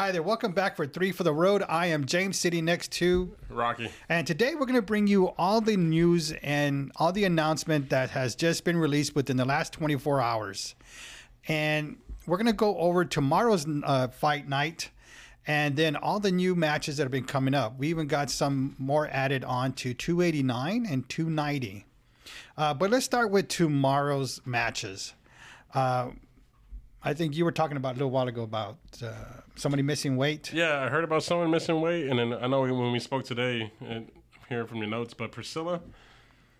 Hi there. Welcome back for Three for the Road. I am James, sitting next to Rocky. And today we're going to bring you all the news and all the announcement that has just been released within the last 24 hours. And we're going to go over tomorrow's uh, fight night and then all the new matches that have been coming up. We even got some more added on to 289 and 290. Uh, but let's start with tomorrow's matches. Uh, I think you were talking about a little while ago about uh, somebody missing weight. Yeah, I heard about someone missing weight, and then I know when we spoke today, and I'm hearing from your notes, but Priscilla,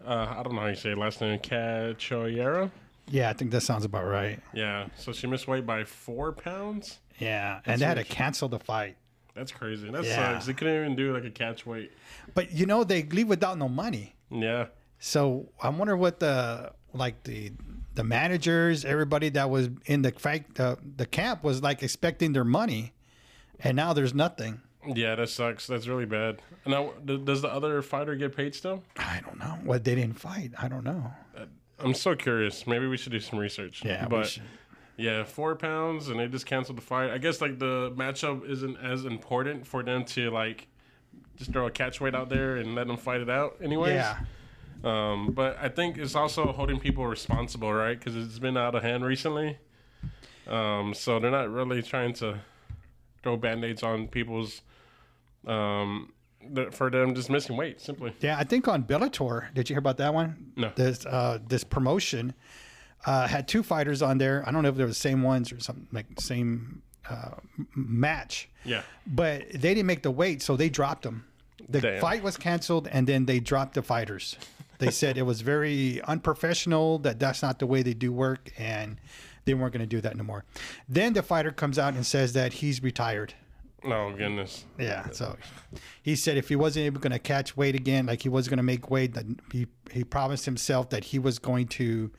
uh, I don't know how you say last name, Cachoeira. Yeah, I think that sounds about right. Yeah, so she missed weight by four pounds. Yeah, That's and they had to cancel the fight. That's crazy. That Yeah. sucks. They couldn't even do like a catch weight. But you know they leave without no money. Yeah, So I wonder what the like the the managers, everybody that was in the fight, the the camp was like expecting their money, and now there's nothing. yeah, that sucks. That's really bad. Now, does the other fighter get paid still? I don't know what they didn't fight. I don't know. Uh, I'm so curious. Maybe we should do some research. Yeah, but yeah, four pounds, and they just canceled the fight. I guess like the matchup isn't as important for them to like just throw a catch weight out there and let them fight it out. Anyways, Yeah, Um, but I think it's also holding people responsible, right? Because it's been out of hand recently. Um, so they're not really trying to throw band aids on people's um, th- for them just missing weight simply. yeah. I think on Bellator, did you hear about that one? No. This uh, this promotion uh, had two fighters on there. I don't know if they were the same ones or something like same uh, match. Yeah. but they didn't make the weight, so they dropped them. The Damn. fight was canceled, and then they dropped the fighters. They said it was very unprofessional. That that's not the way they do work, and they weren't going to do that no more. Then the fighter comes out and says that he's retired. Oh goodness. Yeah, so he said if he wasn't able going to catch weight again, like he was going to make weight, that he he promised himself that he was going to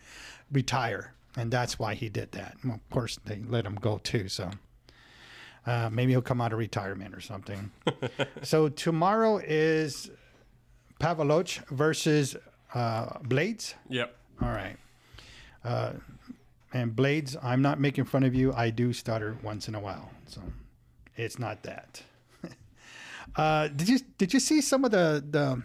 retire, and that's why he did that. Well, of course, they let him go too. So uh, maybe he'll come out of retirement or something. so tomorrow is Pavloch versus uh, Blaydes. Yep. All right. Uh, and Blaydes, I'm not making fun of you. I do stutter once in a while, so it's not that. uh, did you did you see some of the the,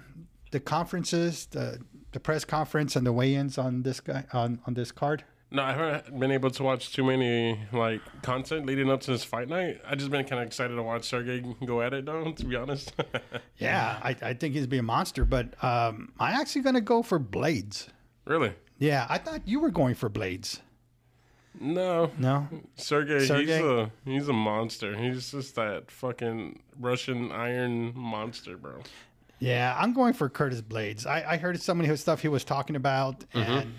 the conferences, the the press conference and the weigh-ins on this guy on on this card? No, I haven't been able to watch too many like content leading up to this fight night. I just been kind of excited to watch Sergey go at it, though. To be honest. Yeah, I, I think he's be a monster, but um, I'm actually going to go for Blaydes. really? Yeah, I thought you were going for Blaydes. No. No, Sergey, Sergey? he's a he's a monster. He's just that fucking Russian iron monster, bro. Yeah, I'm going for Curtis Blaydes. I, I heard some of his stuff he was talking about, and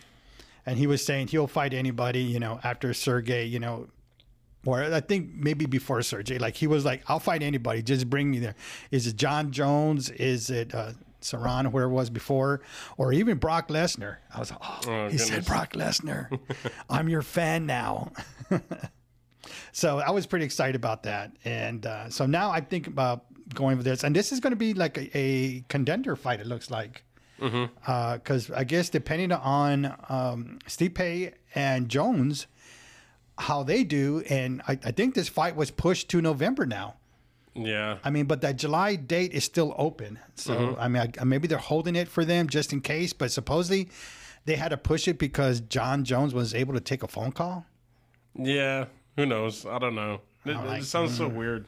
and he was saying he'll fight anybody, you know, after Sergey, you know, or I think maybe before Sergey. Like he was like, I'll fight anybody, just bring me there. Is it Jon Jones? Is it uh, Saran, where it was before, or even Brock Lesnar? I was like, oh, Oh, he said. Brock Lesnar. I'm your fan now. So I was pretty excited about that, and uh, so now I think about going with this, and this is going to be like a, a contender fight. It looks like Mm-hmm. Uh, because I guess depending on um, Stipe and Jones, how they do, and I, I think this fight was pushed to November now. Yeah. I mean, but that July date is still open. So mm-hmm. I mean, I, maybe they're holding it for them just in case. But supposedly they had to push it because Jon Jones was able to take a phone call. Yeah. Who knows? I don't know. It, like- it sounds so mm. weird.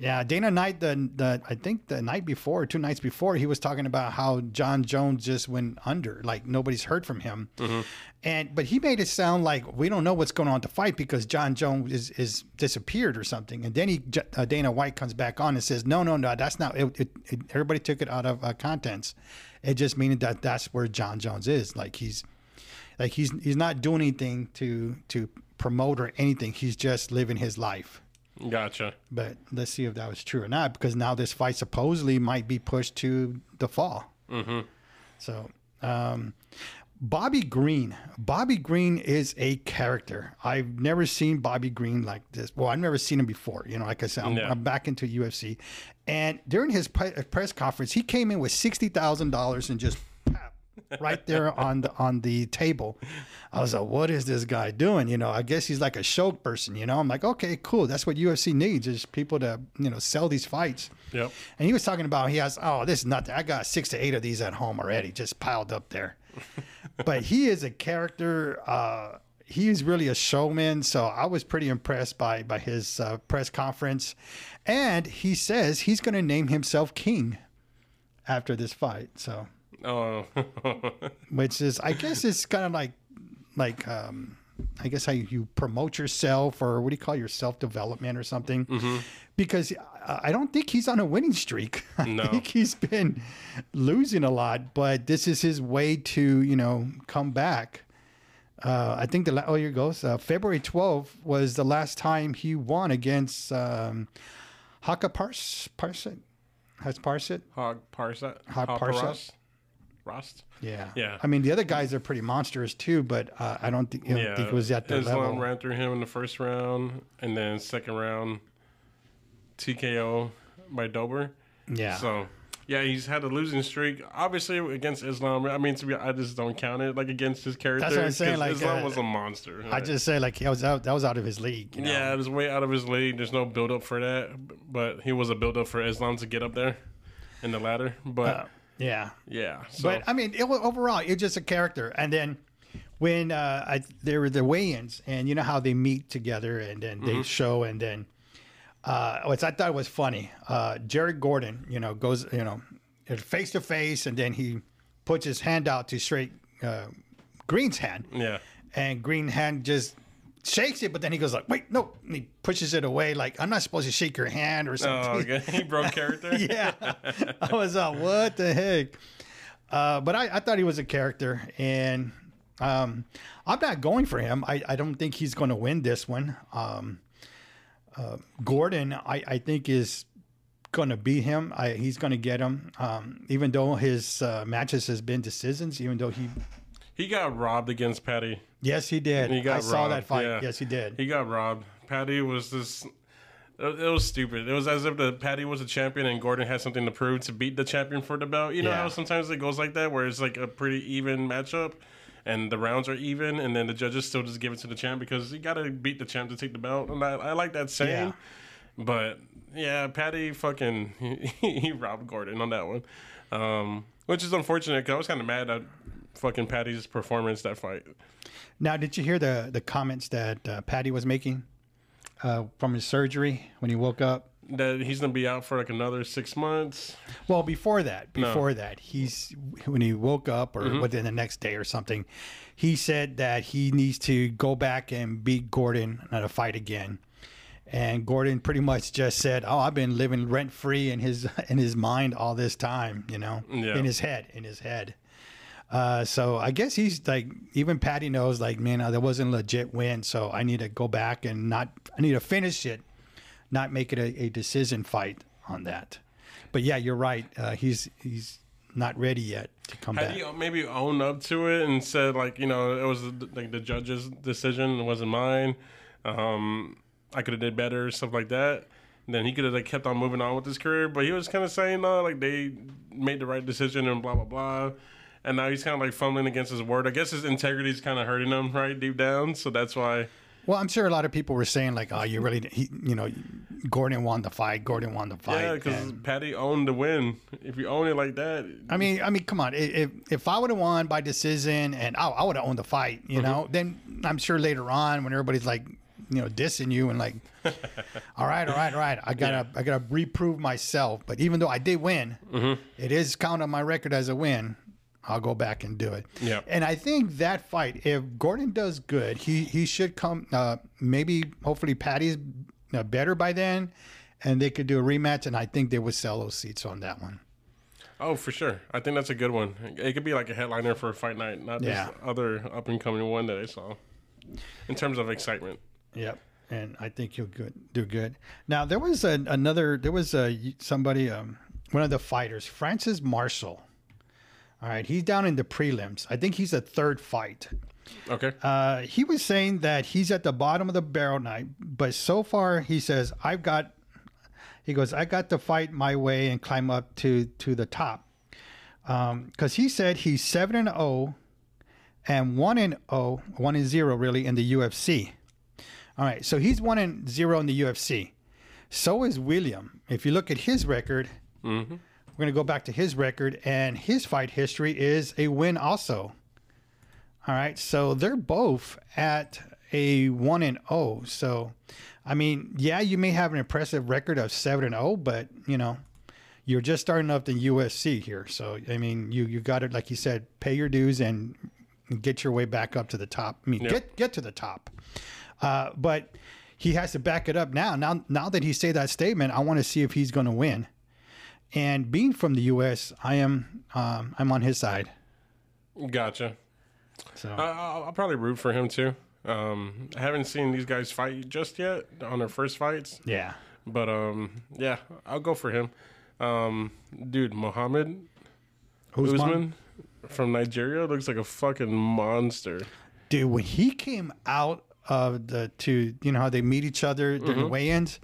Yeah, Dana Knight, the the I think the night before, two nights before, he was talking about how Jon Jones just went under, like nobody's heard from him, and but he made it sound like we don't know what's going on at the fight because Jon Jones is is disappeared or something, and then he uh, Dana White comes back on and says, no, no, no, that's not. It, it, it, everybody took it out of uh, contents. It just meaning that that's where Jon Jones is, like he's like he's he's not doing anything to to promote or anything. He's just living his life. Gotcha. But let's see if that was true or not, because now this fight supposedly might be pushed to the fall. Mm-hmm. So, um, Bobby Green. Bobby Green is a character. I've never seen Bobby Green like this. Well, I've never seen him before. You know, like I said, I'm, Yeah. I'm back into UFC. And during his pre- press conference, he came in with sixty thousand dollars and just right there on the on the table. I was like, what is this guy doing? You know, I guess he's like a show person. You know, I'm like, okay, cool. That's what UFC needs is people to you know sell these fights. Yep. And he was talking about he has oh this is nothing. I got six to eight of these at home already, just piled up there. but he is a character. Uh, he's really a showman. So I was pretty impressed by by his uh, press conference, and he says he's going to name himself king after this fight. So, Oh. which is I guess it's kind of like like um, I guess how you promote yourself or what do you call your self development or something. Because I I don't think he's on a winning streak. I No. think he's been losing a lot, but this is his way to you know come back. Uh, I think the la- oh here goes. Uh, February 12th was the last time he won against um, Haka Pars Parsit. Has Parsit? Hog Parsat. Hog Hog Rost. Yeah. Yeah. I mean, the other guys are pretty monstrous too, but uh, I don't think, I don't Yeah. think it was at the Islam level. ran through him in the first round, and then second round, TKO by Dober. Yeah. So, yeah, he's had a losing streak. Obviously, against Islam. I mean, to be, I just don't count it like against his character. That's what I'm saying, like, Islam uh, was a monster. I just say like he was out. That was out of his league. You know? yeah, it was way out of his league. There's no build up for that, but he was a build up for Islam to get up there in the ladder. But Uh, yeah. yeah, so But I mean, it overall, it's just a character. And then when uh, I, there were the weigh-ins, and you know how they meet together, and then they show, and then uh, which I thought it was funny. Uh, Jared Gordon, you know, goes, you know, face to face, and then he puts his hand out to straight uh, Green's hand, yeah, and Green hand just shakes it, but then he goes like, "Wait, no!" And he pushes it away, like I'm not supposed to shake your hand or oh, something. okay. he broke character. yeah, I was like, "What the heck?" Uh, but I, I thought he was a character, and um, I'm not going for him. I, I don't think he's going to win this one. Um, uh, Gordon, I, I think is going to beat him. I, he's going to get him, um, even though his uh, matches has been decisions. Even though he, He got robbed against Paddy. yes, he did. He got I saw that fight. yeah. Yes, he did. He got robbed. Paddy was this. It was stupid. It was as if the Paddy was a champion and Gordon had something to prove to beat the champion for the belt. You know Yeah. how sometimes it goes like that, where it's like a pretty even matchup, and the rounds are even, and then the judges still just give it to the champ because you got to beat the champ to take the belt. And I, I like that saying, but yeah, Paddy fucking he, he robbed Gordon on that one, um, which is unfortunate because I was kind of mad at fucking Paddy's performance that fight. Now, did you hear the the comments that uh, Paddy was making uh, from his surgery when he woke up? That he's gonna be out for like another six months. Well, before that, before that, he's when he woke up or Mm-hmm. within the next day or something, he said that he needs to go back and beat Gordon at a fight again. And Gordon pretty much just said, "Oh, I've been living rent free in his in his mind all this time, you know, Yeah. in his head, in his head." Uh, so I guess he's like, even Paddy knows, like, man, uh, that wasn't a legit win, so I need to go back and not, I need to finish it, not make it a, a decision fight on that. But yeah, you're right. Uh, he's he's not ready yet to come Had back. he maybe owned up to it and said like you know it was like the judge's decision, it wasn't mine. Um, I could have did better, stuff like that. Then he could have like kept on moving on with his career, but he was kind of saying no, like they made the right decision and blah blah blah. And now he's kind of like fumbling against his word. I guess his integrity is kind of hurting him right deep down, so that's why. Well, I'm sure a lot of people were saying like, "Oh, you really, he, you know, Gordon won the fight. Gordon won the fight." Yeah, because Paddy owned the win. If you own it like that, I mean, I mean, come on. If if I would have won by decision and oh, I would have owned the fight, you know, mm-hmm. then I'm sure later on when everybody's like, you know, dissing you and like, all right, all right, all right, I gotta, I gotta reprove myself. But even though I did win, mm-hmm. it is counted on my record as a win. I'll go back and do it. Yeah. And I think that fight, if Gordon does good, he he should come. Uh, maybe hopefully Paddy's uh, better by then, and they could do a rematch. And I think they would sell those seats on that one. Oh, for sure. I think that's a good one. It could be like a headliner for a fight night, not Yeah. this other up and coming one that I saw. In terms of excitement. Yep. And I think he'll good do good. Now there was a, another there was a somebody um, one of the fighters Francis Marshall. All right, he's down in the prelims. I think he's a third fight. Okay. Uh, he was saying that he's at the bottom of the barrel knife, but so far he says I've got. He goes, I got to fight my way and climb up to to the top. because he said he's seven and zero, and one and zero, one and zero really in the UFC. All right, so he's one and zero in the UFC. So is William. If you look at his record, Mm-hmm. We're going to go back to his record, and his fight history is a win also. All right, so they're both at a one and zero. So, I mean, yeah, you may have an impressive record of seven and zero, but you know, you're just starting up the UFC here. So, I mean, you you got to, like you said, pay your dues and get your way back up to the top. I mean, Yep. get get to the top. Uh, but he has to back it up now. Now, now that he say that statement, I want to see if he's going to win. And being from the U.S., I am um, I'm on his side. Gotcha. So I- I'll, I'll probably root for him too. Um, I haven't seen these guys fight just yet on their first fights, yeah, but um, yeah, I'll go for him. Um, dude, Mohammed Usman? Usman from Nigeria looks like a fucking monster. dude, when he came out of the to you know how they meet each other during the weigh-ins,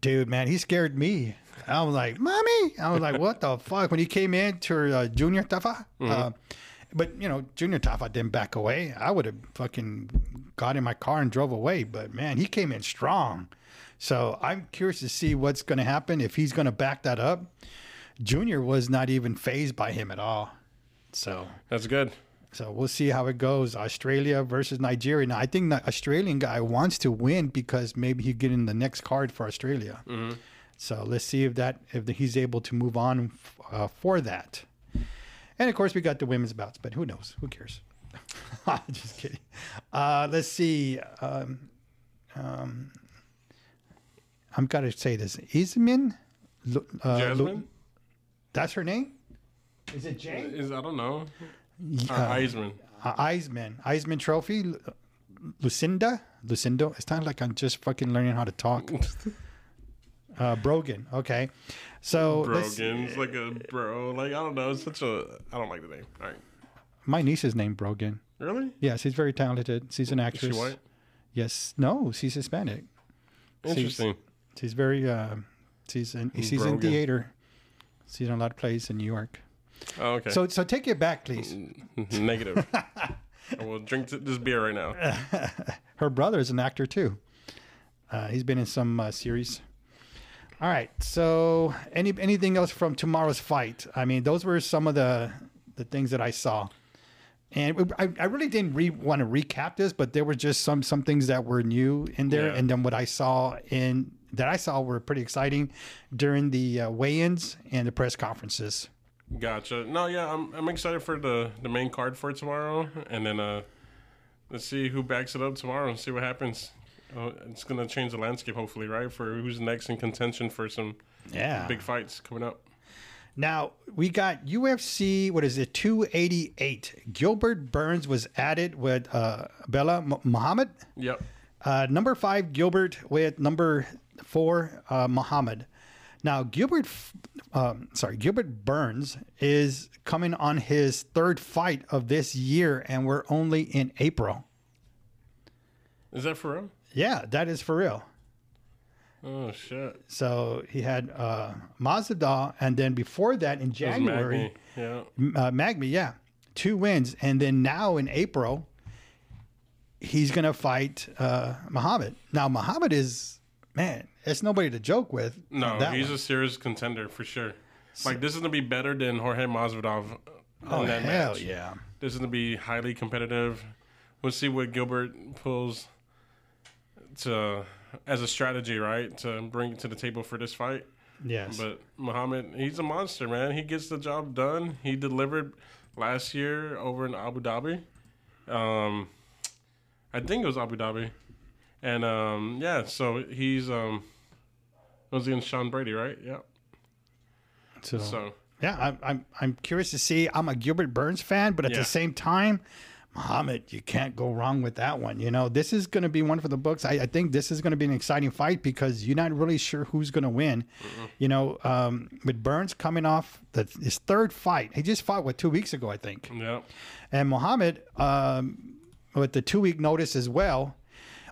dude, man, he scared me. I was like, "Mommy!" I was like, "What the fuck?" When he came in to uh, Junior Tafa, uh, but you know, Junior Tafa didn't back away. I would have fucking got in my car and drove away. But man, he came in strong. So I'm curious to see what's going to happen if he's going to back that up. Junior was not even phased by him at all. So That's good. so we'll see how it goes. Australia versus Nigeria. Now I think the Australian guy wants to win because maybe he get in the next card for Australia. So let's see if that if he's able to move on uh, for that. And of course we got the women's bouts, but who knows? Who cares? Just kidding. Uh, let's see. Um, um, I'm gonna say this. Ismin, Lu- uh, Lu- Jasmine that's her name. Is it Jay? is I don't know. Or Uh, Eisman. uh, Eisman, Eisman Trophy, Lu- Lucinda, Lucindo. It's of like I'm just fucking learning how to talk. Uh, Brogan, okay. So Brogan's like a bro. Like I don't know. It's such a. I don't like the name. All right. my niece is named Brogan. Really? Yes, she's very talented. She's an Is actress. she white? Yes, no, she's Hispanic. Interesting. She's very. Uh, she's in, she's in theater. She's in a lot of plays in New York. Oh, okay. So so take it back, please. Negative. I will drink this beer right now. Her brother is an actor too. Uh, he's been in some uh, series. All right. So, any anything else from tomorrow's fight? I mean, those were some of the the things that I saw, and I, I really didn't re- want to recap this, but there were just some some things that were new in there, Yeah. and then what I saw in that I saw were pretty exciting during the uh, weigh-ins and the press conferences. Gotcha. No, yeah, I'm I'm excited for the the main card for tomorrow, and then uh, let's see who backs it up tomorrow and see what happens. Uh, it's gonna change the landscape, hopefully, right? For who's next in contention for some Yeah. big fights coming up. Now we got UFC. What is it? Two eighty eight. Gilbert Burns was added with uh, Belal M- Muhammad. Yep. Uh, number five, Gilbert with number four, uh, Muhammad. Now Gilbert, um, sorry, Gilbert Burns is coming on his third fight of this year, and we're only in April. Is that for real? Yeah, that is for real. Oh shit. So he had uh, Masvidal, and then before that in January, Magny. Yeah. uh, Magmi, yeah, two wins, and then now in April, he's gonna fight uh, Muhammad. Now Muhammad is man, it's nobody to joke with. No, he's one. a serious contender for sure. Like this is gonna be better than Jorge Masvidal. in oh that hell match. yeah. This is gonna be highly competitive. We'll see what Gilbert pulls to as a strategy, right, to bring it to the table for this fight. Yes. But Muhammad, he's a monster, man. He gets the job done. He delivered last year over in Abu Dhabi. Um, I think it was Abu Dhabi, and um, yeah. So he's um, it was against Sean Brady, right? Yeah. so, So yeah, I'm, I'm I'm curious to see. I'm a Gilbert Burns fan, but at Yeah. the same time, Muhammad, you can't go wrong with that one. You know, this is going to be one for the books. I, I think this is going to be an exciting fight because you're not really sure who's going to win. You know, um, with Burns coming off the, his third fight, he just fought what two weeks ago, I think. yeah, And Muhammad, um, with the two week notice as well,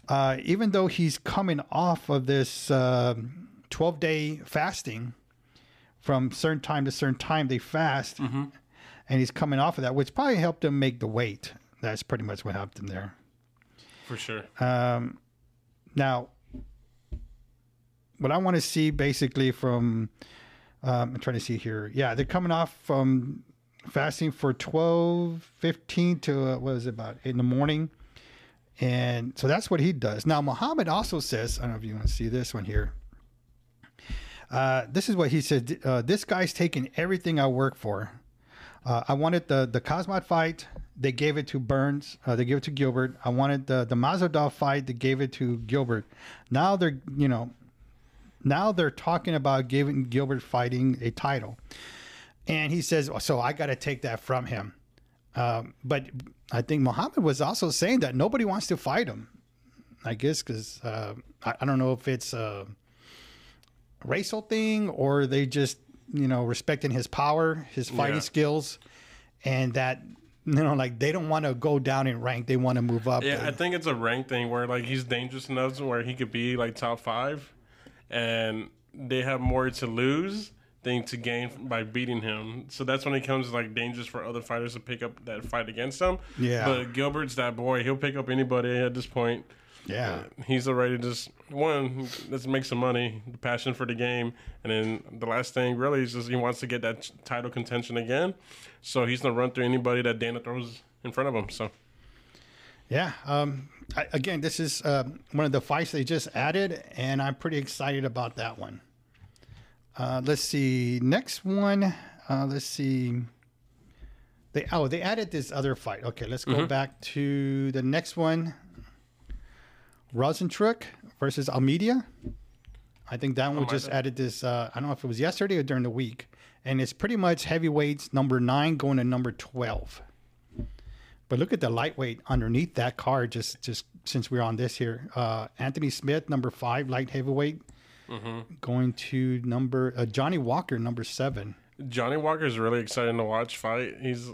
uh, even though he's coming off of this 12 day fasting from certain time to certain time they fast, Mm-hmm. and he's coming off of that, which probably helped him make the weight. That's pretty much what happened there. for sure. Um, now, what I want to see basically from, um, I'm trying to see here. Yeah, they're coming off from fasting for 12, 15 to, uh, what is it, about in the morning. And so that's what he does. Now, Muhammad also says, I don't know if you want to see this one here. Uh, this is what he said. Uh, this guy's taking everything I work for. Uh, I wanted the the Khamzat fight. They gave it to Burns. Uh, they gave it to Gilbert. I wanted the the Masvidal fight. They gave it to Gilbert. Now they're you know, now they're talking about giving Gilbert fighting a title, and he says, so I got to take that from him. Um, but I think Muhammad was also saying that nobody wants to fight him. I guess because uh, I, I don't know if it's a racial thing or they just you know respecting his power, his fighting Yeah. skills, and that you know like they don't want to go down in rank; they want to move up. Yeah, I think it's a rank thing where like he's dangerous enough to where he could be like top five, and they have more to lose than to gain by beating him. So that's when it comes like dangerous for other fighters to pick up that fight against him. Yeah. But Gilbert's that boy; he'll pick up anybody at this point. Yeah, He's already just one. Let's make some money, the passion for the game, and then the last thing really is just he wants to get that title contention again. So he's gonna run through anybody that Dana throws in front of him. So yeah. Um, I, again, this is uh, one of the fights they just added, and I'm pretty excited about that one. Uh, let's see. Next one. Uh, let's see. They oh they added this other fight. Okay, let's go back to the next one. Rozenstruik versus Almeida. I think that one just added this. Uh, I don't know if it was yesterday or during the week, and it's pretty much heavyweights number nine going to number twelve. But look at the lightweight underneath that card. Just just since we're on this here, uh, Anthony Smith number five light heavyweight going to number uh, Johnny Walker number seven. Johnny Walker is really exciting to watch fight. He's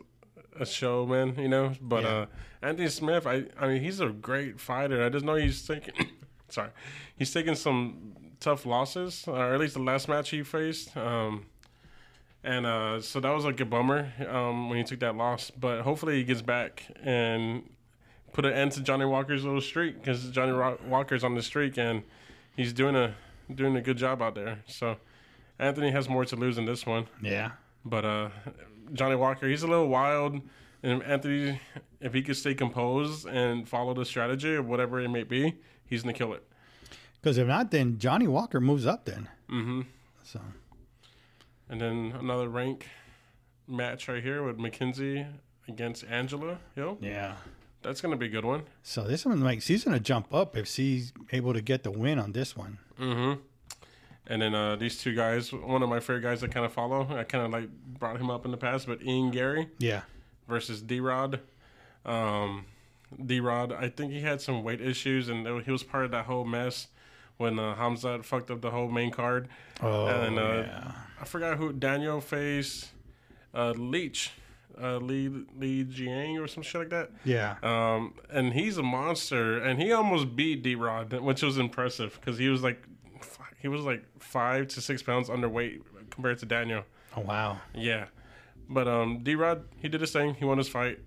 a showman, you know. But Yeah. uh, Anthony Smith, I I mean, he's a great fighter. I just know he's taking, sorry, he's taking some tough losses, or at least the last match he faced. Um, and uh, so that was like a bummer um, when he took that loss. But hopefully he gets back and put an end to Johnny Walker's little streak because Johnny Ro- Walker's on the streak and he's doing a doing a good job out there. So Anthony has more to lose in this one. Yeah. But uh, Johnny Walker, he's a little wild. And Anthony, if he could stay composed and follow the strategy or whatever it may be, he's gonna kill it. Because if not, then Johnny Walker moves up then. Mm-hmm. So And then another rank match right here with McKenzie against Angela Hill. yeah. That's gonna be a good one. So this one like she's gonna jump up if she's able to get the win on this one. hmm And then uh, these two guys, one of my favorite guys I kind of follow. I kind of like brought him up in the past, but Ian Garry. Yeah. versus D Rod. Um, D Rod, I think he had some weight issues, and he was part of that whole mess when uh, Hamza fucked up the whole main card. Oh And, uh, yeah. I forgot who Daniel faced. Uh, Leach, uh, Lee Lee Jiang or some shit like that. Yeah. Um, and he's a monster, and he almost beat D Rod, which was impressive because he was like, he was like five to six pounds underweight compared to Daniel. Oh wow. Yeah, but um, D Rod he did his thing. He won his fight.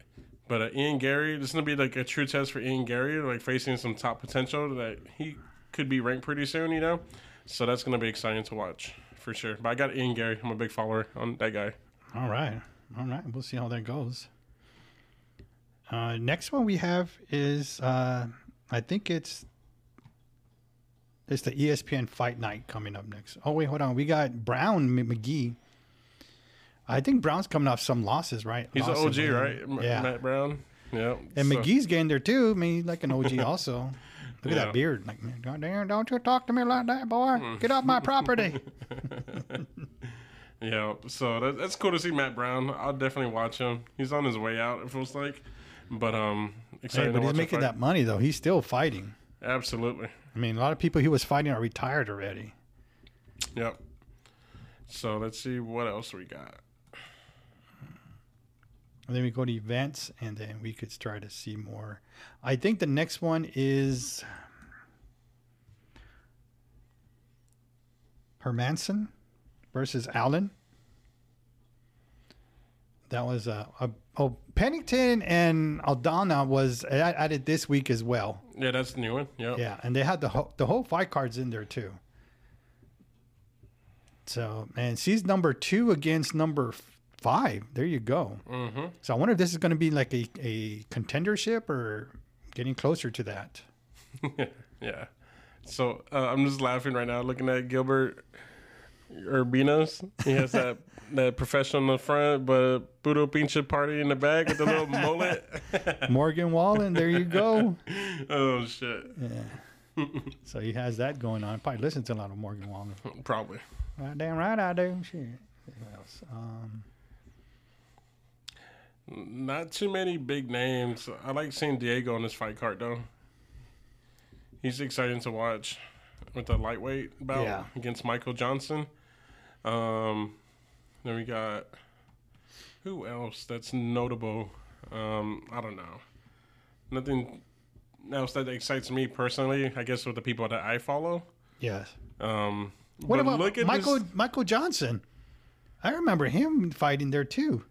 But uh, Ian Garry, this is gonna be like a true test for Ian Garry, like facing some top potential that he could be ranked pretty soon, you know. So that's gonna be exciting to watch for sure. But I got Ian Garry. I'm a big follower on that guy. All right. All right. We'll see how that goes. Uh, next one we have is uh, I think it's it's the ESPN Fight Night coming up next. Oh wait, hold on. We got Brown McGee. I think Brown's coming off some losses, right? He's an OG, right? M- Yeah. Matt Brown. Yeah. And so- McGee's getting there too. I mean, he's like an OG also. Look at Yeah. that beard. Like, man, goddamn, don't you talk to me like that, boy. Get off my property. Yeah, so that, that's cool to see Matt Brown. I'll definitely watch him. He's on his way out. It feels like, but um, Hey, but he's making that money though. He's still fighting. Absolutely. I mean, a lot of people he was fighting are retired already. Yep. So let's see what else we got. And then we go to events, and then we could try to see more. I think the next one is Hermansson versus Allen. That was uh, a oh Pennington and Aldana was added this week as well. Yeah, that's the new one. Yep. Yeah, and they had the whole, the whole fight cards in there too. So and she's number two against number five. There you go. Mm-hmm. So I wonder if this is going to be like a, a contendership or getting closer to that. yeah. So uh, I'm just laughing right now looking at Gilbert Urbinos. He has that that professional in the front, but Budo Pinche party in the back with the little mullet. Morgan Wallen, there you go. oh shit. Yeah. so he has that going on. Probably listen to a lot of Morgan Wallen. Probably. Right, damn right I do. Shit. What else? Um, Not too many big names. I like seeing Diego on this fight card though. He's exciting to watch with the lightweight bout Yeah. against Michael Johnson. Um, then we got who else that's notable? Um, I don't know. Nothing else that excites me personally. I guess with the people that I follow. yes. Um, What about look at Michael this- Michael Johnson? I remember him fighting there too.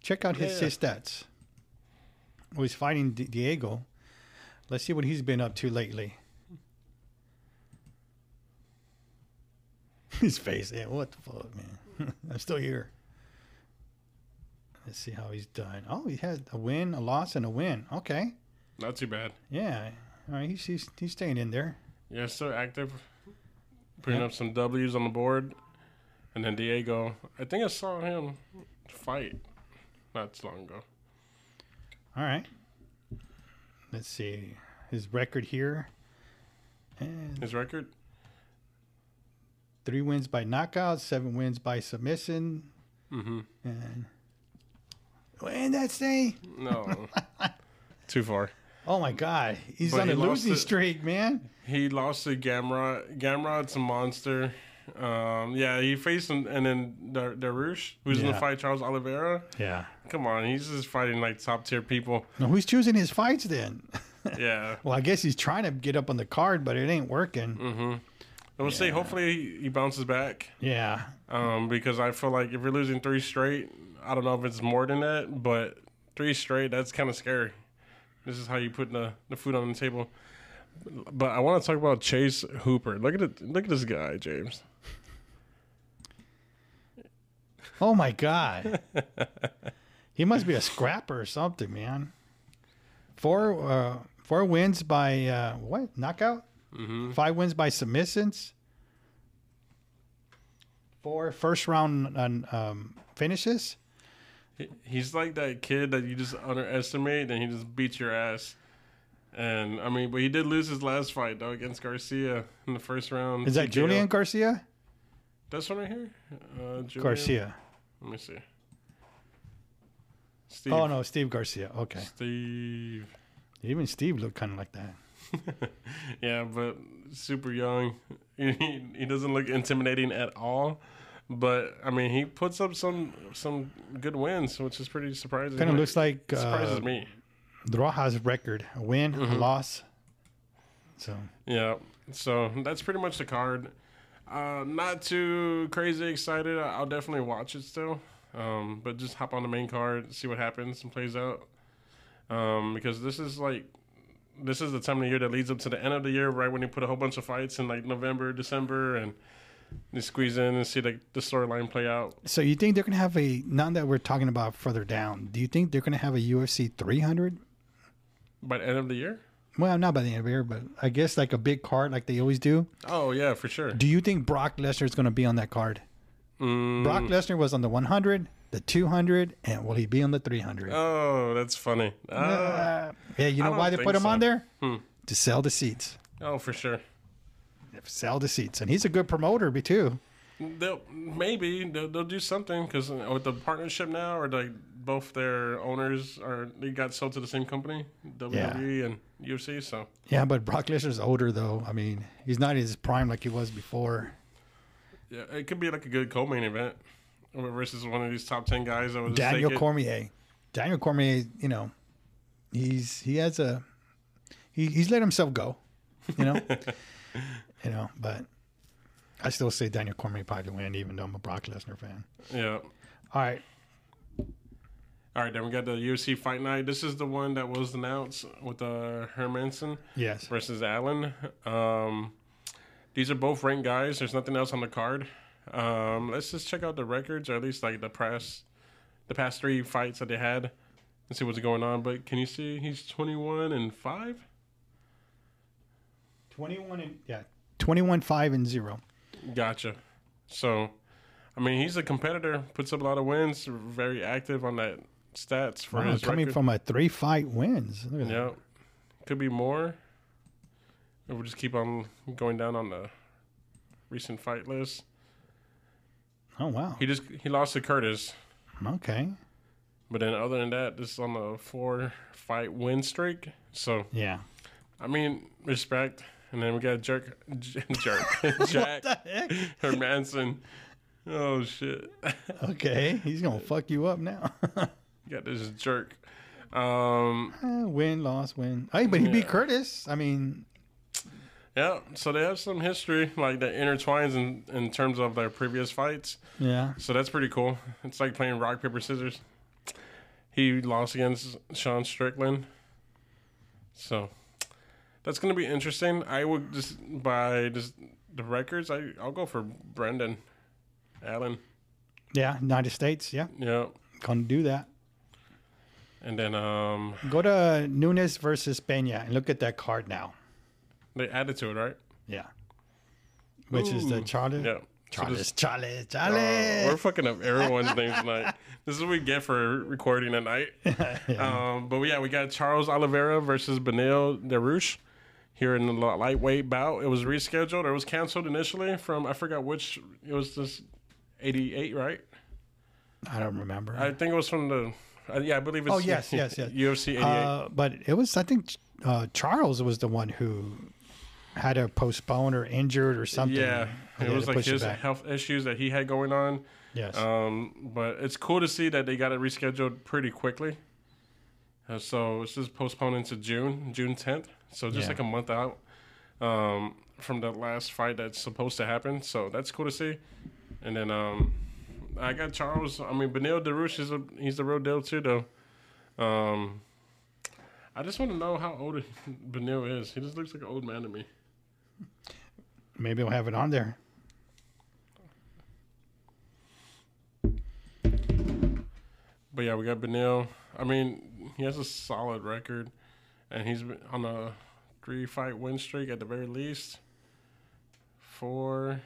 Check out his, Yeah. his stats. Oh, he's fighting Diego. Let's see what he's been up to lately. his face, yeah. What the fuck, man? I'm still here. Let's see how he's done. Oh, he had a win, a loss, and a win. Okay, Not too bad. yeah. All right, he's he's, he's staying in there. Yeah, still active. Putting Yeah. up some W's on the board. And then Diego. I think I saw him fight not too long ago. All right. Let's see his record here. And His record? Three wins by knockout, seven wins by submission, Mm-hmm. and and that's a No. too far. oh my god, he's But on he a losing it. streak, man. He lost to Gamrot. Gamrot's a monster. Um, yeah, he faced him, and then Dar- Dariush, who's in the fight, Charles Oliveira. Yeah. Come on, he's just fighting like top tier people. Now who's choosing his fights then? Yeah. well, I guess he's trying to get up on the card, but it ain't working. Mm-hmm. I will say, hopefully, he- he bounces back. Yeah. um, because I feel like if you're losing three straight, I don't know if it's more than that, but three straight, that's kind of scary. This is how you put the, the food on the table. But I want to talk about Chase Hooper. Look at it. Look at this guy, James. Oh my god. he must be a scrapper or something, man. Four uh, four wins by uh, what knockout? Mm-hmm. Five wins by submissions. Four first round um, um, finishes. He's like that kid that you just underestimate, and he just beats your ass. And I mean, but he did lose his last fight though against Garcia in the first round. Is that TKO. Julian Garcia? That's one right here. Uh, Julian? Garcia. Let me see. Steve. Oh no, Steve Garcia. Okay, Steve. even Steve looked kind of like that. Yeah, but super young. He, he doesn't look intimidating at all. But I mean, he puts up some some good wins, which is pretty surprising. Kind of looks like surprises uh, me. Rojas' record: a win, a Mm-hmm. loss. So Yeah. So that's pretty much the card. Uh, not too crazy excited. I'll definitely watch it still. Um, but just hop on the main card, see what happens and plays out. Um, because this is like this is the time of the year that leads up to the end of the year, right when you put a whole bunch of fights in like November, December, and you squeeze in and see like the storyline play out. So you think they're gonna have a none that we're talking about further down? Do you think they're gonna have a UFC 300? By the end of the year? Well, not by the end of the year, but I guess like a big card like they always do. Oh yeah, for sure. Do you think Brock Lesnar is gonna be on that card? Mm, Brock Lesnar was on the 100, the 200, and will he be on the 300? oh, that's funny. Uh, Uh, yeah, you know why they put him so. on there? Hmm. To sell the seats. oh, for sure. Sell the seats, and he's a good promoter, be too. They'll maybe they'll, they'll do something because with the partnership now, or like both their owners are they got sold to the same company, WWE and UFC. So Yeah, but Brock Lesnar's older though. I mean, he's not in his prime like he was before. Yeah, it could be like a good co-main event versus one of these top ten guys that would Daniel. Cormier. Daniel Cormier, you know, he's he has a he, he's let himself go, you know, you know. But I still say Daniel Cormier probably win, even though I'm a Brock Lesnar fan. Yeah, All right, All right, then we got the UFC Fight Night. This is the one that was announced with uh, Hermansson Yes. versus Allen. Um, these are both ranked guys. There's nothing else on the card. Um, let's just check out the records, or at least like the past, the past three fights that they had, and see what's going on. But can you see he's 21 and five? 21 and yeah. 21 5 and 0. Gotcha. So, I mean, he's a competitor. Puts up a lot of wins. Very active on that stats for Wow, his coming record. from a 3 fight wins. Look at that. Yeah, could be more. We'll just keep on going down on the recent fight list. Oh wow. He just he lost to Curtis, Okay. but then other than that, this is on a four fight win streak. So Yeah. I mean, respect. And then we got jerk, J- jerk, Jack heck? Hermansson. Oh shit, Okay, he's gonna fuck you up now. got this jerk. Um, Eh, win, loss, win. Hey, but he beat Curtis. I mean, yeah. So they have some history, like that intertwines in in terms of their previous fights. yeah. So that's pretty cool. It's like playing rock paper scissors. He lost against Sean Strickland. So that's gonna be interesting. I would just by just the records. I I'll go for Brendan Allen. Yeah, United States. Yeah, Yeah, gonna do that. and then um Go to Nunes versus Pena and look at that card now. They added to it, right? Yeah. Which is the. Charlie. Yeah. So Charlie, this- Charlie, uh, we're fucking up everyone's names tonight. This is what we get for recording at night. Um, but yeah, we got Charles Oliveira versus Beneil Dariush here in the lightweight bout. It was rescheduled. It was canceled initially from I forgot which. It was this eighty eight, right? I don't remember. I think it was from the. Uh, yeah, I believe it's. Oh, yes, yes, yes. UFC eighty eight. Uh, but it was, I think, uh, Charles was the one who had to postpone or injured or something. yeah, it was like his health issues that he had going on. Yes. Um, but it's cool to see that they got it rescheduled pretty quickly. Uh, so it's just postponed into June, June 10th. So just Yeah. like a month out um, from the last fight that's supposed to happen. So that's cool to see. And then um, I got Charles. I mean, Beneil Dariush is a he's the real deal too, though. Um, I just want to know how old Beneil is. He just looks like an old man to me. Maybe we'll have it on there. But yeah, we got Beneil. I mean, he has a solid record, and he's on a three-fight win streak at the very least. Four,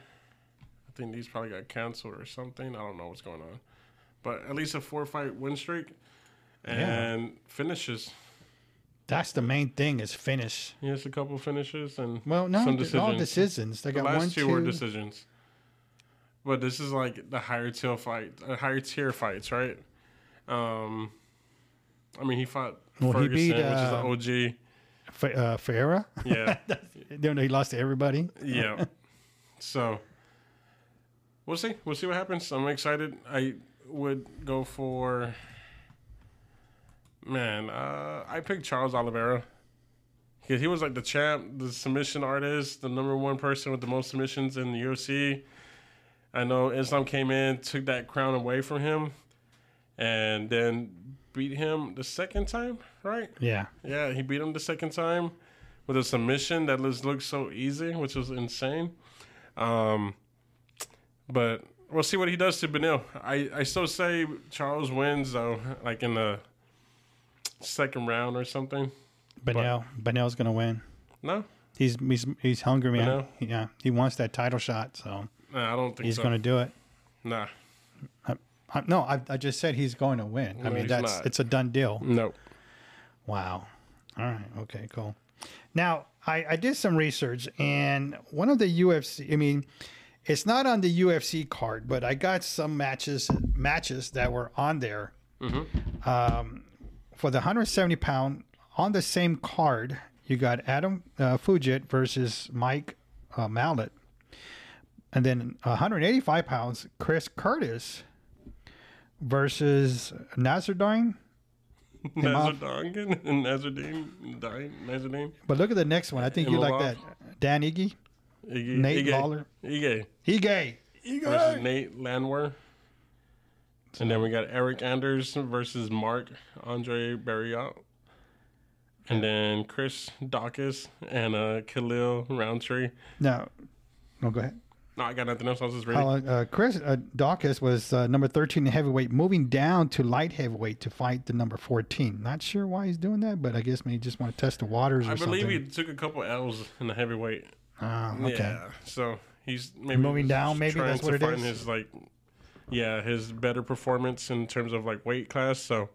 I think these probably got canceled or something. I don't know what's going on, but at least a four-fight win streak, and finishes. That's the main thing is finish. Yes, a couple finishes and Well, no, some they're all decisions. decisions. They The got last one, two two. were decisions. But this is like the higher tier fight, uh, higher tier fights, right? Um, I mean, he fought Well, he Ferguson, beat, which uh, is the Fe- uh, Ferreira. OG. Yeah, Then he lost to everybody. yeah. So we'll see. We'll see what happens. I'm excited. I would go for man. Uh, I picked Charles Oliveira. He, he was like the champ, the submission artist, the number one person with the most submissions in the UFC. I know Islam came in, took that crown away from him, and then beat him the second time, right? Yeah. Yeah, he beat him the second time with a submission that just looked so easy, which was insane. Um, but we'll see what he does to Beneil. I, I still say Charles wins though, like in the second round or something. Benel. Benel's gonna win. No, He's he's he's hungry, man. Benel? Yeah. He wants that title shot, so nah, I don't think he's so. gonna do it. Nah, I, no, I, I just said he's going to win. I mean, that's not. it's a done deal. no. Wow. All right. Okay. Cool. Now, I, I did some research, and one of the UFC. I mean, it's not on the UFC card, but I got some matches matches that were on there. Mm-hmm. Um, for the 170 pound on the same card, you got Adam uh, Fugitt versus Mike uh, Malott, and then 185 pounds, Chris Curtis versus Nazardine. Nazardine, Nazardine, Dine, Nazardine, But look at the next one. I think you like that. Dan Iggy. Iggy, Nate Ige, Lawler. Ige He gay. versus Nate Landwehr. And then we got Eric Anders versus Mark Andre Barriault. And then Chris Daukaus and uh, Khalil Rountree. No, no, go ahead. No, I got nothing else. I was just reading. Uh, uh, Chris uh, Daukaus was uh, number 13 in heavyweight, moving down to light heavyweight to fight the number 14. Not sure why he's doing that, but I guess maybe he just want to test the waters or I believe something. he took a couple L's in the heavyweight. Ah, okay. Yeah, so he's maybe Moving down, maybe that's what it find is? His like, yeah, his better performance in terms of like weight class. So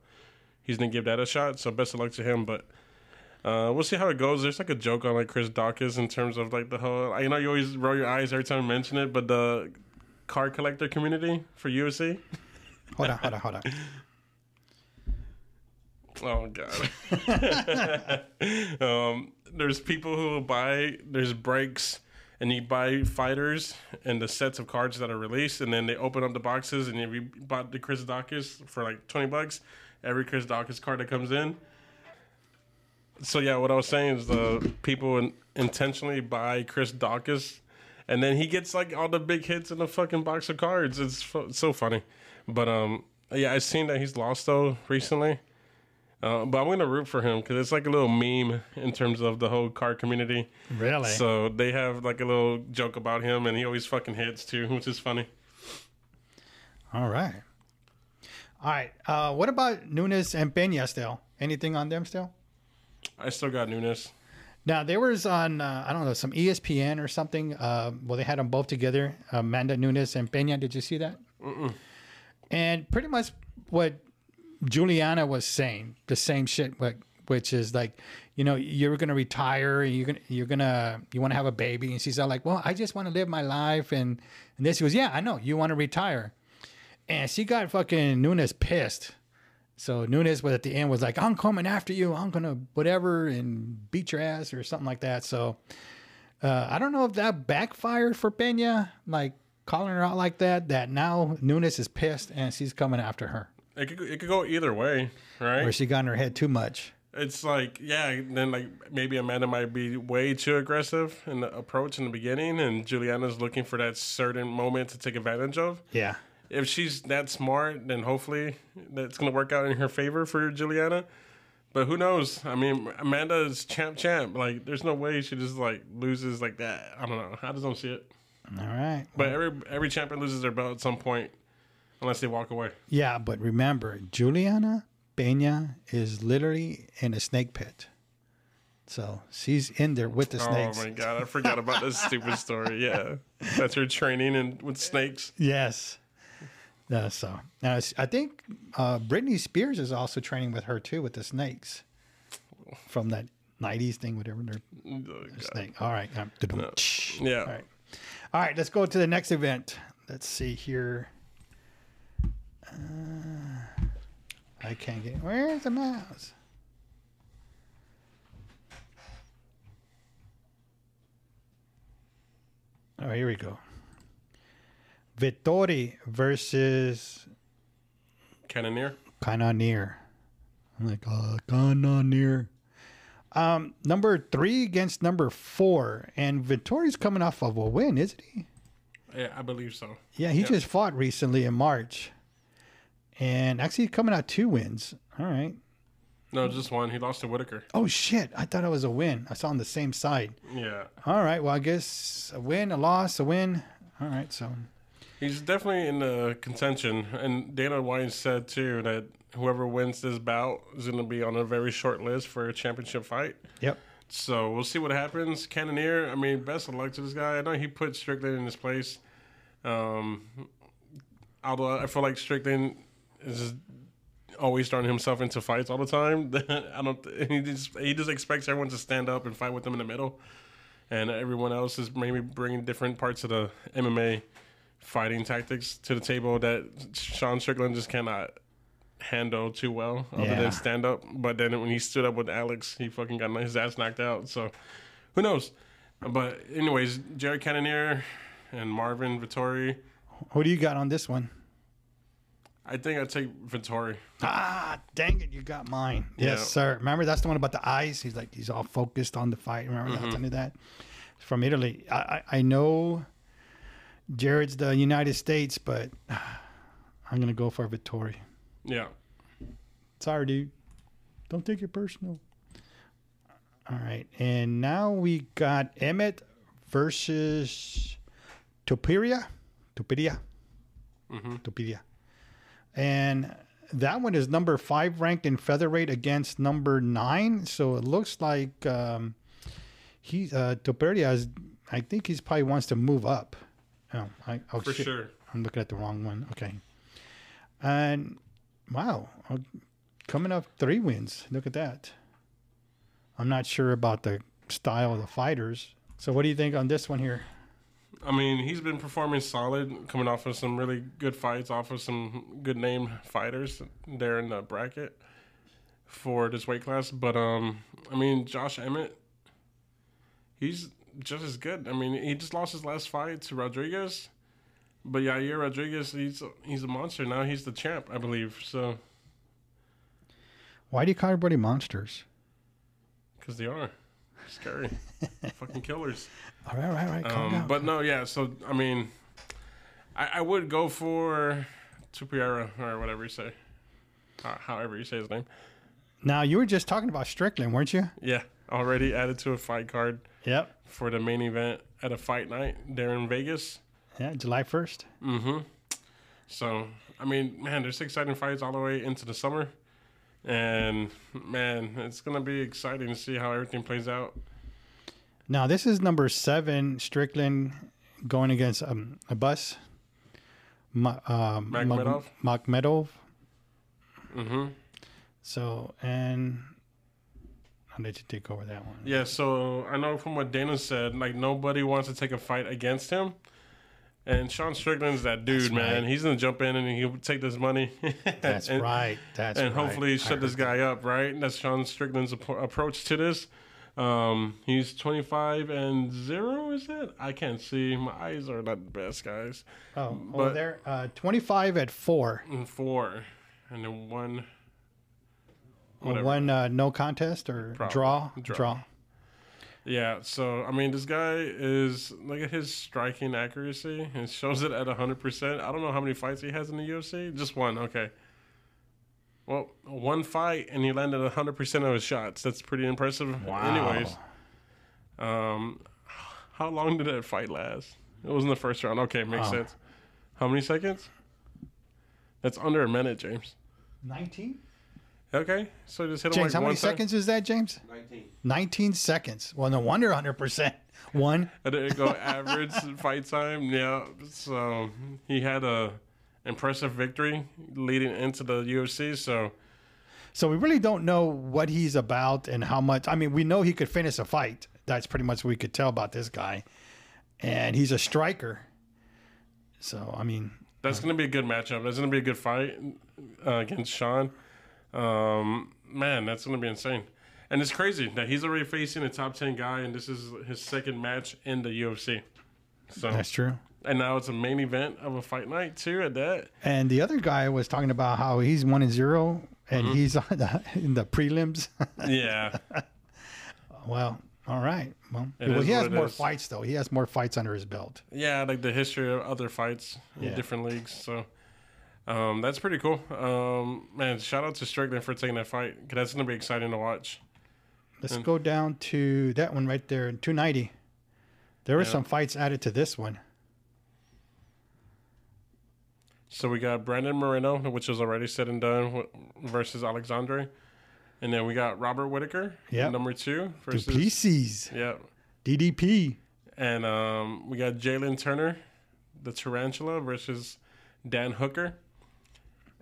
he's gonna give that a shot. So best of luck to him. But uh, we'll see how it goes. There's like a joke on like Chris Daukaus in terms of like the whole. I know you always roll your eyes every time I mention it, but the card collector community for UFC. Hold on, hold on, hold on. Oh god. um, there's people who will buy. There's breaks, and you buy fighters and the sets of cards that are released, and then they open up the boxes, and if you bought the Chris Daukaus for like twenty bucks, every Chris Daukaus card that comes in. So yeah, what I was saying is the people in, intentionally buy Chris Daukaus, and then he gets like all the big hits in the fucking box of cards. It's fu- so funny, but um, yeah, I've seen that he's lost though recently. Uh, but I'm gonna root for him because it's like a little meme in terms of the whole car community. Really? So they have like a little joke about him, and he always fucking hits too, which is funny. All right. All right. Uh, what about Nunes and Pena still? Anything on them still? I still got Nunes. Now there was on uh, I don't know some ESPN or something. Uh, well, they had them both together, Amanda Nunes and Pena. Did you see that? And pretty much what Juliana was saying, the same shit, which is like, you know, you're gonna retire, and you're gonna you're gonna you want to have a baby, and she's all like, well, I just want to live my life, and and then she goes, yeah, I know, you want to retire, and she got fucking Nunes pissed. So Nunes was at the end was like, I'm coming after you. I'm gonna whatever and beat your ass or something like that. So uh, I don't know if that backfired for Pena, like calling her out like that. That now Nunes is pissed and she's coming after her, It could it could go either way, right? or she got in her head too much. It's like yeah, then like maybe Amanda might be way too aggressive in the approach in the beginning, and Juliana's looking for that certain moment to take advantage of. Yeah, if she's that smart, then hopefully that's going to work out in her favor for Juliana. But who knows? I mean, Amanda is champ, champ. Like, there's no way she just like loses like that. I don't know. I just don't see it. all right. But every every champion loses their belt at some point, unless they walk away. Yeah, but remember, Juliana Pena is literally in a snake pit. So she's in there with the snakes. Oh my god, I forgot about this stupid story. Yeah, that's her training and with snakes. Yes. Yeah, so uh, I think uh, Britney Spears is also training with her too with the snakes from that '90s thing, whatever. They're Oh, snake. All right. Um, Yeah. All right. All right. Let's go to the next event. Let's see here. Uh, I can't get. Where's the mouse? Oh, here we go. Vettori versus Cannonier. Cannonier. I'm like, uh, Cannonier. Um, number three against number four, and Vettori's coming off of a win, isn't he? Yeah, I believe so. Yeah, he Yeah. just fought recently in March, and actually coming out two wins. All right. No, just one. He lost to Whitaker. Oh shit! I thought it was a win. I saw on the same side. Yeah, All right. Well, I guess a win, a loss, a win. All right. So he's definitely in the contention. And Dana White said too that whoever wins this bout is going to be on a very short list for a championship fight. yep. So we'll see what happens. Cannonier, I mean, best of luck to this guy. I know he put Strickland in his place. Um, although I feel like Strickland is always throwing himself into fights all the time. I don't. He just he just expects everyone to stand up and fight with him in the middle, and everyone else is maybe bringing different parts of the MMA fighting tactics to the table that Sean Strickland just cannot handle too well other Yeah. than stand up. But then when he stood up with Alex, he fucking got his ass knocked out. So who knows? But anyways, Jerry Cannonier and Marvin Vettori. Who do you got on this one? I think I'd take Vettori. Ah, dang it! You got mine. Yes, sir. Remember that's the one about the eyes. He's like he's all focused on the fight. Remember that? I told you that from Italy. I, I I know Jared's the United States, but I'm gonna go for Vettori. Yeah. Sorry, dude. Don't take it personal. All right, and now we got Emmett versus Topuria. Topuria. Mm-hmm. Topuria. And that one is number five ranked in featherweight against number nine. So it looks like um, he uh. I think he's probably wants to move up. Oh, I, oh For shit. sure. I'm looking at the wrong one. Okay. And wow, uh, coming up three wins. Look at that. I'm not sure about the style of the fighters. So what do you think on this one here? I mean, he's been performing solid, coming off of some really good fights, off of some good name fighters there in the bracket for this weight class. But um, I mean, Josh Emmett, he's just as good. I mean, he just lost his last fight to Rodriguez, but Yair Rodriguez, he's he's a monster now. He's the champ, I believe. So Why do you call everybody monsters? because they are scary, fucking killers. All right, all right, all right. Calm Um, down. but no, yeah. So I mean, I, I would go for Tupiera or whatever you say, Ho- however you say his name. now you were just talking about Strickland, weren't you? Yeah, already added to a fight card Yep. for the main event at a fight night there in Vegas. Yeah, July first. Mm-hmm. So I mean, man, there's exciting fights all the way into the summer, and man, it's gonna be exciting to see how everything plays out. Now this is number seven, Strickland going against um, Abus. Ma- um? Magomedov. Mm-hmm. So and I'll let you take over that one. Yeah, so I know from what Dana said, like nobody wants to take a fight against him. And Sean Strickland's that dude, That's man. right. He's gonna jump in and he'll take this money. That's and, right. That's right. And right. hopefully shut this guy up, right? That's Sean Strickland's appro- approach to this. Um, he's 25 and zero, is it? I can't see. My eyes are not the best, guys. Oh, but- well, they're uh, twenty-five at four. And four, and then one. Whatever. One uh, no contest or draw. Draw. Draw. Yeah, so I mean, this guy is look at his striking accuracy. It shows it at hundred percent. I don't know how many fights he has in the UFC. Just one, okay. Well, one fight and he landed hundred percent of his shots. That's pretty impressive. Wow. Anyways, um, how long did that fight last? It was in the first round. Okay, makes Wow. sense. How many seconds? That's under a minute, James. Nineteen. Okay, so just hit him James, like how one many time. seconds is that, James? 19. Nineteen seconds. Well, no wonder hundred percent. One. I didn't go, average fight time. Yeah, so he had a impressive victory leading into the UFC. So So we really don't know what he's about and how much. I mean, we know he could finish a fight. That's pretty much what we could tell about this guy. And he's a striker. So I mean, that's going to be a good matchup. That's going to be a good fight uh, against Sean. Um, man, that's going to be insane. And it's crazy that he's already facing a top ten guy, and this is his second match in the UFC. So that's true. and now it's a main event of a fight night too. At that, And the other guy was talking about how he's one and zero, and Mm-hmm. he's on the, in the prelims. yeah, well, all right. Well, well he has more is. fights though. He has more fights under his belt. Yeah, like the history of other fights Yeah. in different leagues. So um, that's pretty cool. Um, man, shout out to Strickland for taking that fight. 'cause that's going to be exciting to watch. Let's go down to that one right there, 290. There were Yeah. some fights added to this one. So we got Brandon Moreno, which was already said and done, versus Alexandre. And then we got Robert Whitaker, Yep. number two, versus. Duplessis, Yeah. DDP. And um, we got Jalen Turner, the Tarantula, versus Dan Hooker.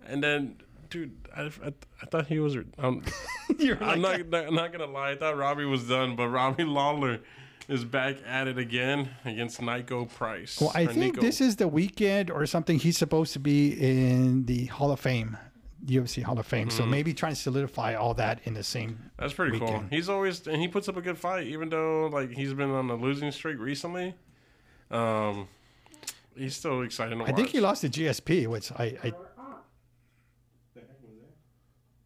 And then, dude, I, I, I thought he was. Um, You're I'm like, not, I'm not gonna lie. I thought Robbie was done, but Robbie Lawler is back at it again against Niko Price. well, I think Niko. this is the weekend or something. He's supposed to be in the Hall of Fame, UFC Hall of Fame. Mm-hmm. So maybe trying to solidify all that in the same. that's pretty cool. He's always and he puts up a good fight, even though like he's been on a losing streak recently. Um, he's still exciting to watch. I think he lost to GSP, which I. I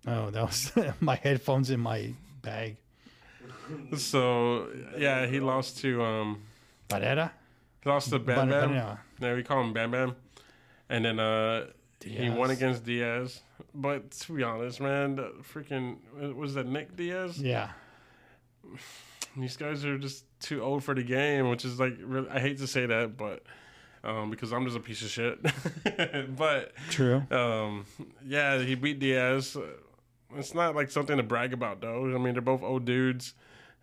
oh, that was my headphones in my bag. So yeah, he lost to um, Barrera? he lost to Bam Bam. Barrera. Yeah, we call him Bam Bam. And then uh, He won against Diaz, but to be honest, man, freaking was that Nick Diaz? Yeah. These guys are just too old for the game, which is like really, I hate to say that, but um, because I'm just a piece of shit. but True. um, yeah, he beat Diaz. It's not like something to brag about, though. I mean, they're both old dudes.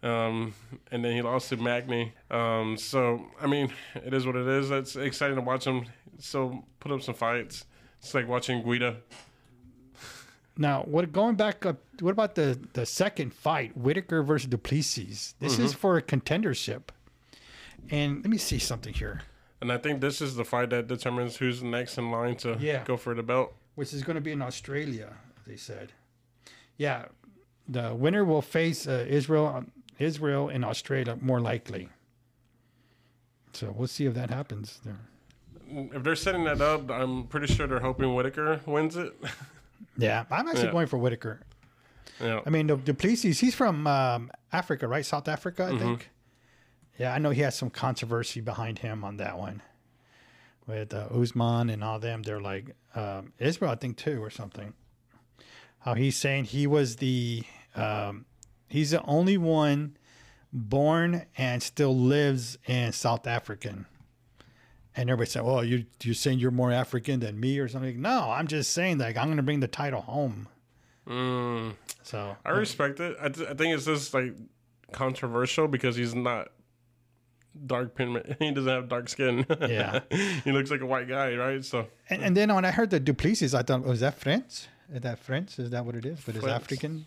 Um, and then he lost to Magny. Um, so I mean, it is what it is. It's exciting to watch him still put up some fights. It's like watching Guida. Now, what going back up? What about the the second fight, Whitaker versus Duplessis? This is for a contendership. And let me see something here, And I think this is the fight that determines who's next in line to Yeah. go for the belt. which is going to be in Australia. They said, yeah, the winner will face uh, Israel, Israel in Australia more likely. So we'll see if that happens there. If they're setting that up, I'm pretty sure they're hoping Whitaker wins it. Yeah, I'm actually Yeah. going for Whitaker. yeah. I mean, the Duplessis, he's from um, Africa, right? South Africa, I Mm-hmm. think. Yeah, I know he has some controversy behind him on that one with uh, Usman and all them. They're like um, Israel, I think, too, or something. How he's saying he was the um, he's the only one born and still lives in South African. And everybody said, "Well, you you're saying you're more African than me or something?" No, I'm just saying like I'm going to bring the title home. Mm, So I respect it. I, th- I think it's just like controversial because he's not dark pigment. He doesn't have dark skin. Yeah. he looks like a white guy, right? So And, and then when I heard the Duplessis, I thought, was that French? Is that French? Is that what it is? But it's French. African?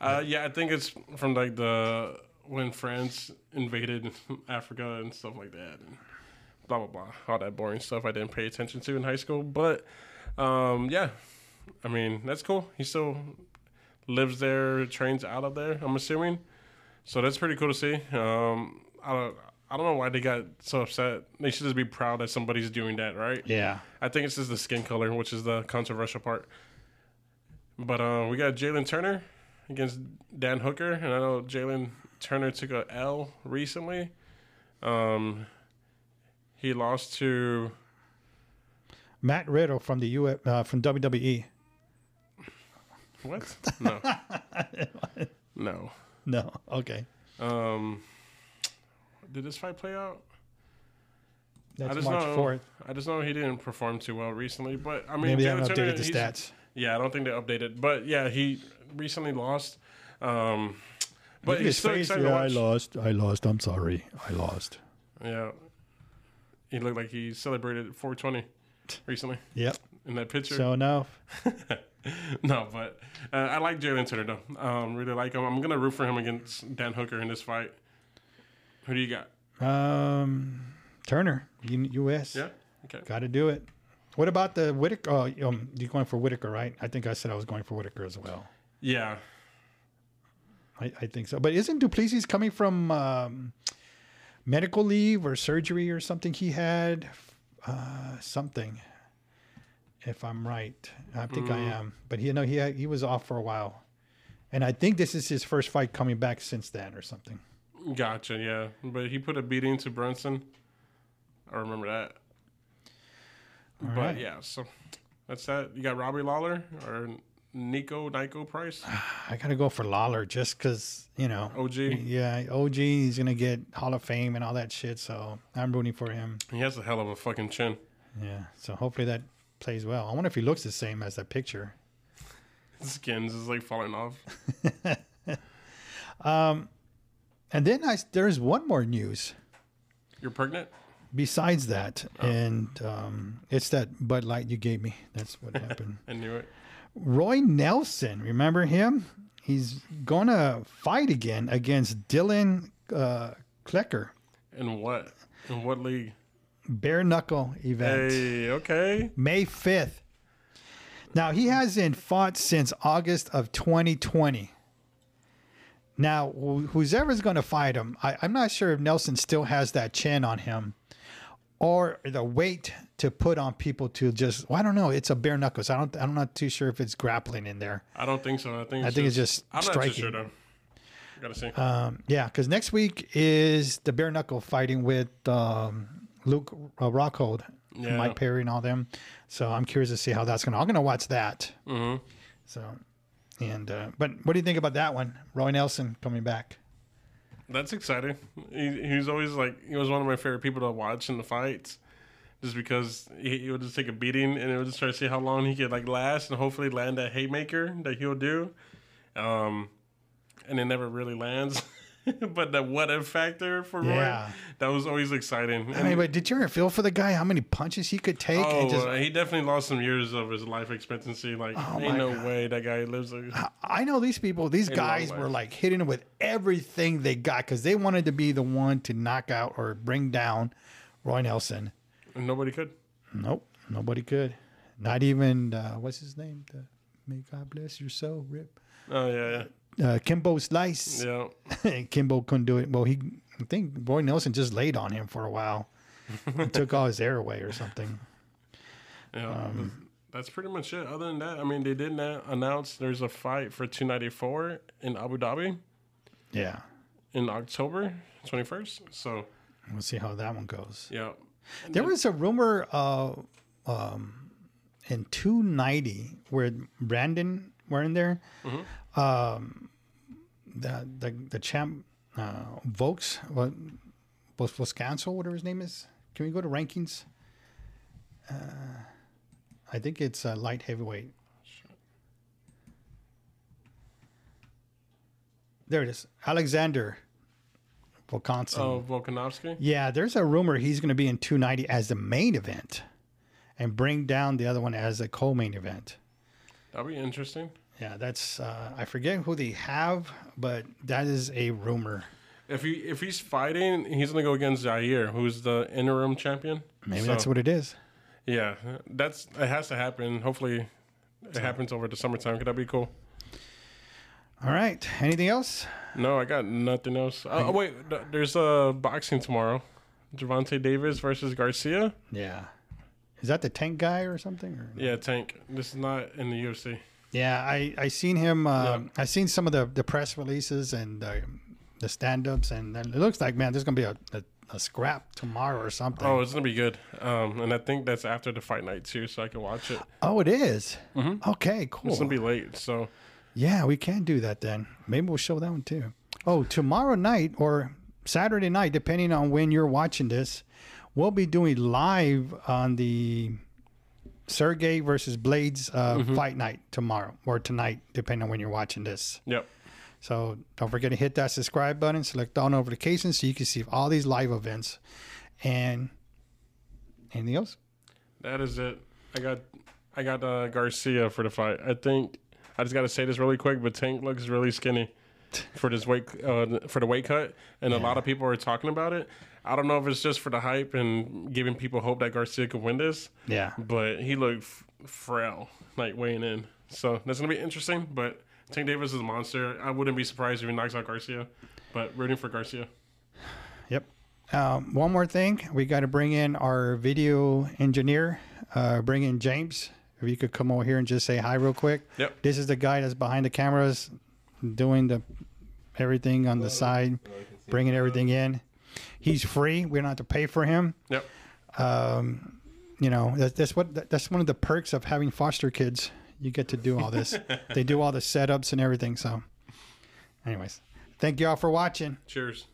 Uh, yeah, I think it's from like the when France invaded Africa and stuff like that, and blah blah blah, all that boring stuff I didn't pay attention to in high school. But um, yeah, I mean that's cool. He still lives there, trains out of there. I'm assuming, so that's pretty cool to see. Um, I don't, I don't know why they got so upset. They should just be proud that somebody's doing that, right? Yeah. I think it's just the skin color, which is the controversial part. But uh, we got Jalen Turner against Dan Hooker, and I know Jalen Turner took a L recently. Um, he lost to Matt Riddle from the U uh, from WWE. what? No, no. No. Okay. Um, did this fight play out? That's just March know- 4th. I just know he didn't perform too well recently, but I mean, Maybe Jalen Turner, updated the stats. Yeah, I don't think they updated, but yeah, he recently lost. Um, but he's his still face. excited Yeah, I lost. I lost. I'm sorry. I lost. Yeah. He looked like he celebrated 420 recently Yep. in that picture. So now. no, but uh, I like Jalen Turner, though. Um, really like him. I'm going to root for him against Dan Hooker in this fight. Who do you got? Um, Turner, U- U.S. Yeah? Okay. Got to do it. What about the Whitaker? Oh, um, you're going for Whitaker, right? I think I said I was going for Whitaker as well. Yeah. I, I think so. But isn't Duplessis coming from um, medical leave or surgery or something he had? Uh, something, if I'm right. I think I am. But he, no, he had, he was off for a while, and I think this is his first fight coming back since then or something. Gotcha, yeah. But he put a beating to Brunson. I remember that. But right. yeah, so that's that. You got Robbie Lawler or Niko Niko Price? I gotta go for Lawler just because you know. OG. Yeah, OG. He's gonna get Hall of Fame and all that shit. So I'm rooting for him. He has a hell of a fucking chin. Yeah. So hopefully that plays well. I wonder if he looks the same as that picture. His skins is like falling off. Um, and then I, there's one more news You're pregnant? Besides that, and um, it's that Bud Light you gave me. That's what happened. I knew it. Roy Nelson, remember him? He's gonna fight again against Dylan uh, Cleckler, In what? In what league? bare knuckle event. Hey, okay. May 5th. Now, he hasn't fought since August of 2020. Now, wh- who's ever's going to fight him, I, I'm not sure if Nelson still has that chin on him or the weight to put on people to just, well, I don't know. It's a bare knuckles. I don't, I'm not too sure if it's grappling in there. I don't think so. I think I it's think it's just I'm not striking. too sure though. Gotta see. Um, yeah, because next week is the bare knuckle fighting with um, Luke uh, Rockhold Yeah. Mike Perry and all them. So I'm curious to see how that's going to. I'm going to watch that. hmm So, and uh, but what do you think about that one? Roy Nelson coming back. That's exciting. He, he's always like he was one of my favorite people to watch in the fights, just because he, he would just take a beating and it would just try to see how long he could like last and hopefully land that haymaker that he'll do, um, and it never really lands. but the what if factor for Roy, Yeah. that was always exciting. I mean, but did you ever feel for the guy? How many punches he could take? Oh, just, he definitely lost some years of his life expectancy. Like, Oh ain't no God. way that guy lives. Like, I know these people. These guys were like hitting him with everything they got because they wanted to be the one to knock out or bring down Roy Nelson. and nobody could. Nope, nobody could. Not even uh, what's his name? The, May God bless your soul, Rip. Oh yeah, yeah, Uh, Kimbo Slice. yeah. Kimbo couldn't do it. Well, he, I think Roy Nelson just laid on him for a while. took all his air away or something. Yeah, Um, that's pretty much it. Other than that, I mean, they did na- announce there's a fight for 294 in Abu Dhabi Yeah, in October 21st. So, we'll see how that one goes. yeah, There was a rumor uh, um, in 290 where Brandon were in there. Um, the the the champ uh, Vokes what was Voscanso, whatever his name is. Can we go to rankings? Uh, I think it's uh, light heavyweight. There it is, Alexander Volkanovski. oh, Volkanovski. Yeah, there's a rumor he's going to be in 290 as the main event and bring down the other one as a co-main event. That'd be interesting. Yeah, that's uh, I forget who they have, but that is a rumor. If he if he's fighting, he's gonna go against Zaire, who's the interim champion. Maybe So, that's what it is. Yeah, that's it has to happen. Hopefully, it happens over the summertime. Could that be cool? All right. Anything else? No, I got nothing else. Oh, oh, wait, th- there's uh, boxing tomorrow. Gervonta Davis versus Garcia. Yeah. Is that the tank guy or something? Or? Yeah, Tank. This is not in the UFC. Yeah, I I seen him. Uh, Yeah. I seen some of the the press releases and uh, the stand ups, and it looks like man, there's gonna be a, a, a scrap tomorrow or something. Oh, it's gonna be good. Um, and I think that's after the fight night too, so I can watch it. Oh, it is? Okay, cool. It's gonna be late, so Yeah, we can do that then. Maybe we'll show that one too. Oh, tomorrow night or Saturday night, depending on when you're watching this, we'll be doing live on the Sergey versus Blaydes uh, fight night tomorrow or tonight, depending on when you're watching this. yep. So don't forget to hit that subscribe button, select all notifications so you can see all these live events. And anything else? That is it. I got I got uh, Garcia for the fight. I think I just got to say this really quick, but Tank looks really skinny for this weight uh, for the weight cut, and a lot of people are talking about it. I don't know if it's just for the hype and giving people hope that Garcia could win this, Yeah. but he looked frail, like weighing in. So that's gonna be interesting. But Tank Davis is a monster. I wouldn't be surprised if he knocks out Garcia. But rooting for Garcia. Yep. Um, one more thing, we got to bring in our video engineer. Uh, bring in James. If you could come over here and just say hi real quick. Yep. This is the guy that's behind the cameras, doing the everything on the side, bringing everything in. He's free. We don't have to pay for him. Yep. Um, you know, that's, that's what that's one of the perks of having foster kids. You get to do all this. they do all the setups and everything. So, anyways, thank you all for watching. Cheers.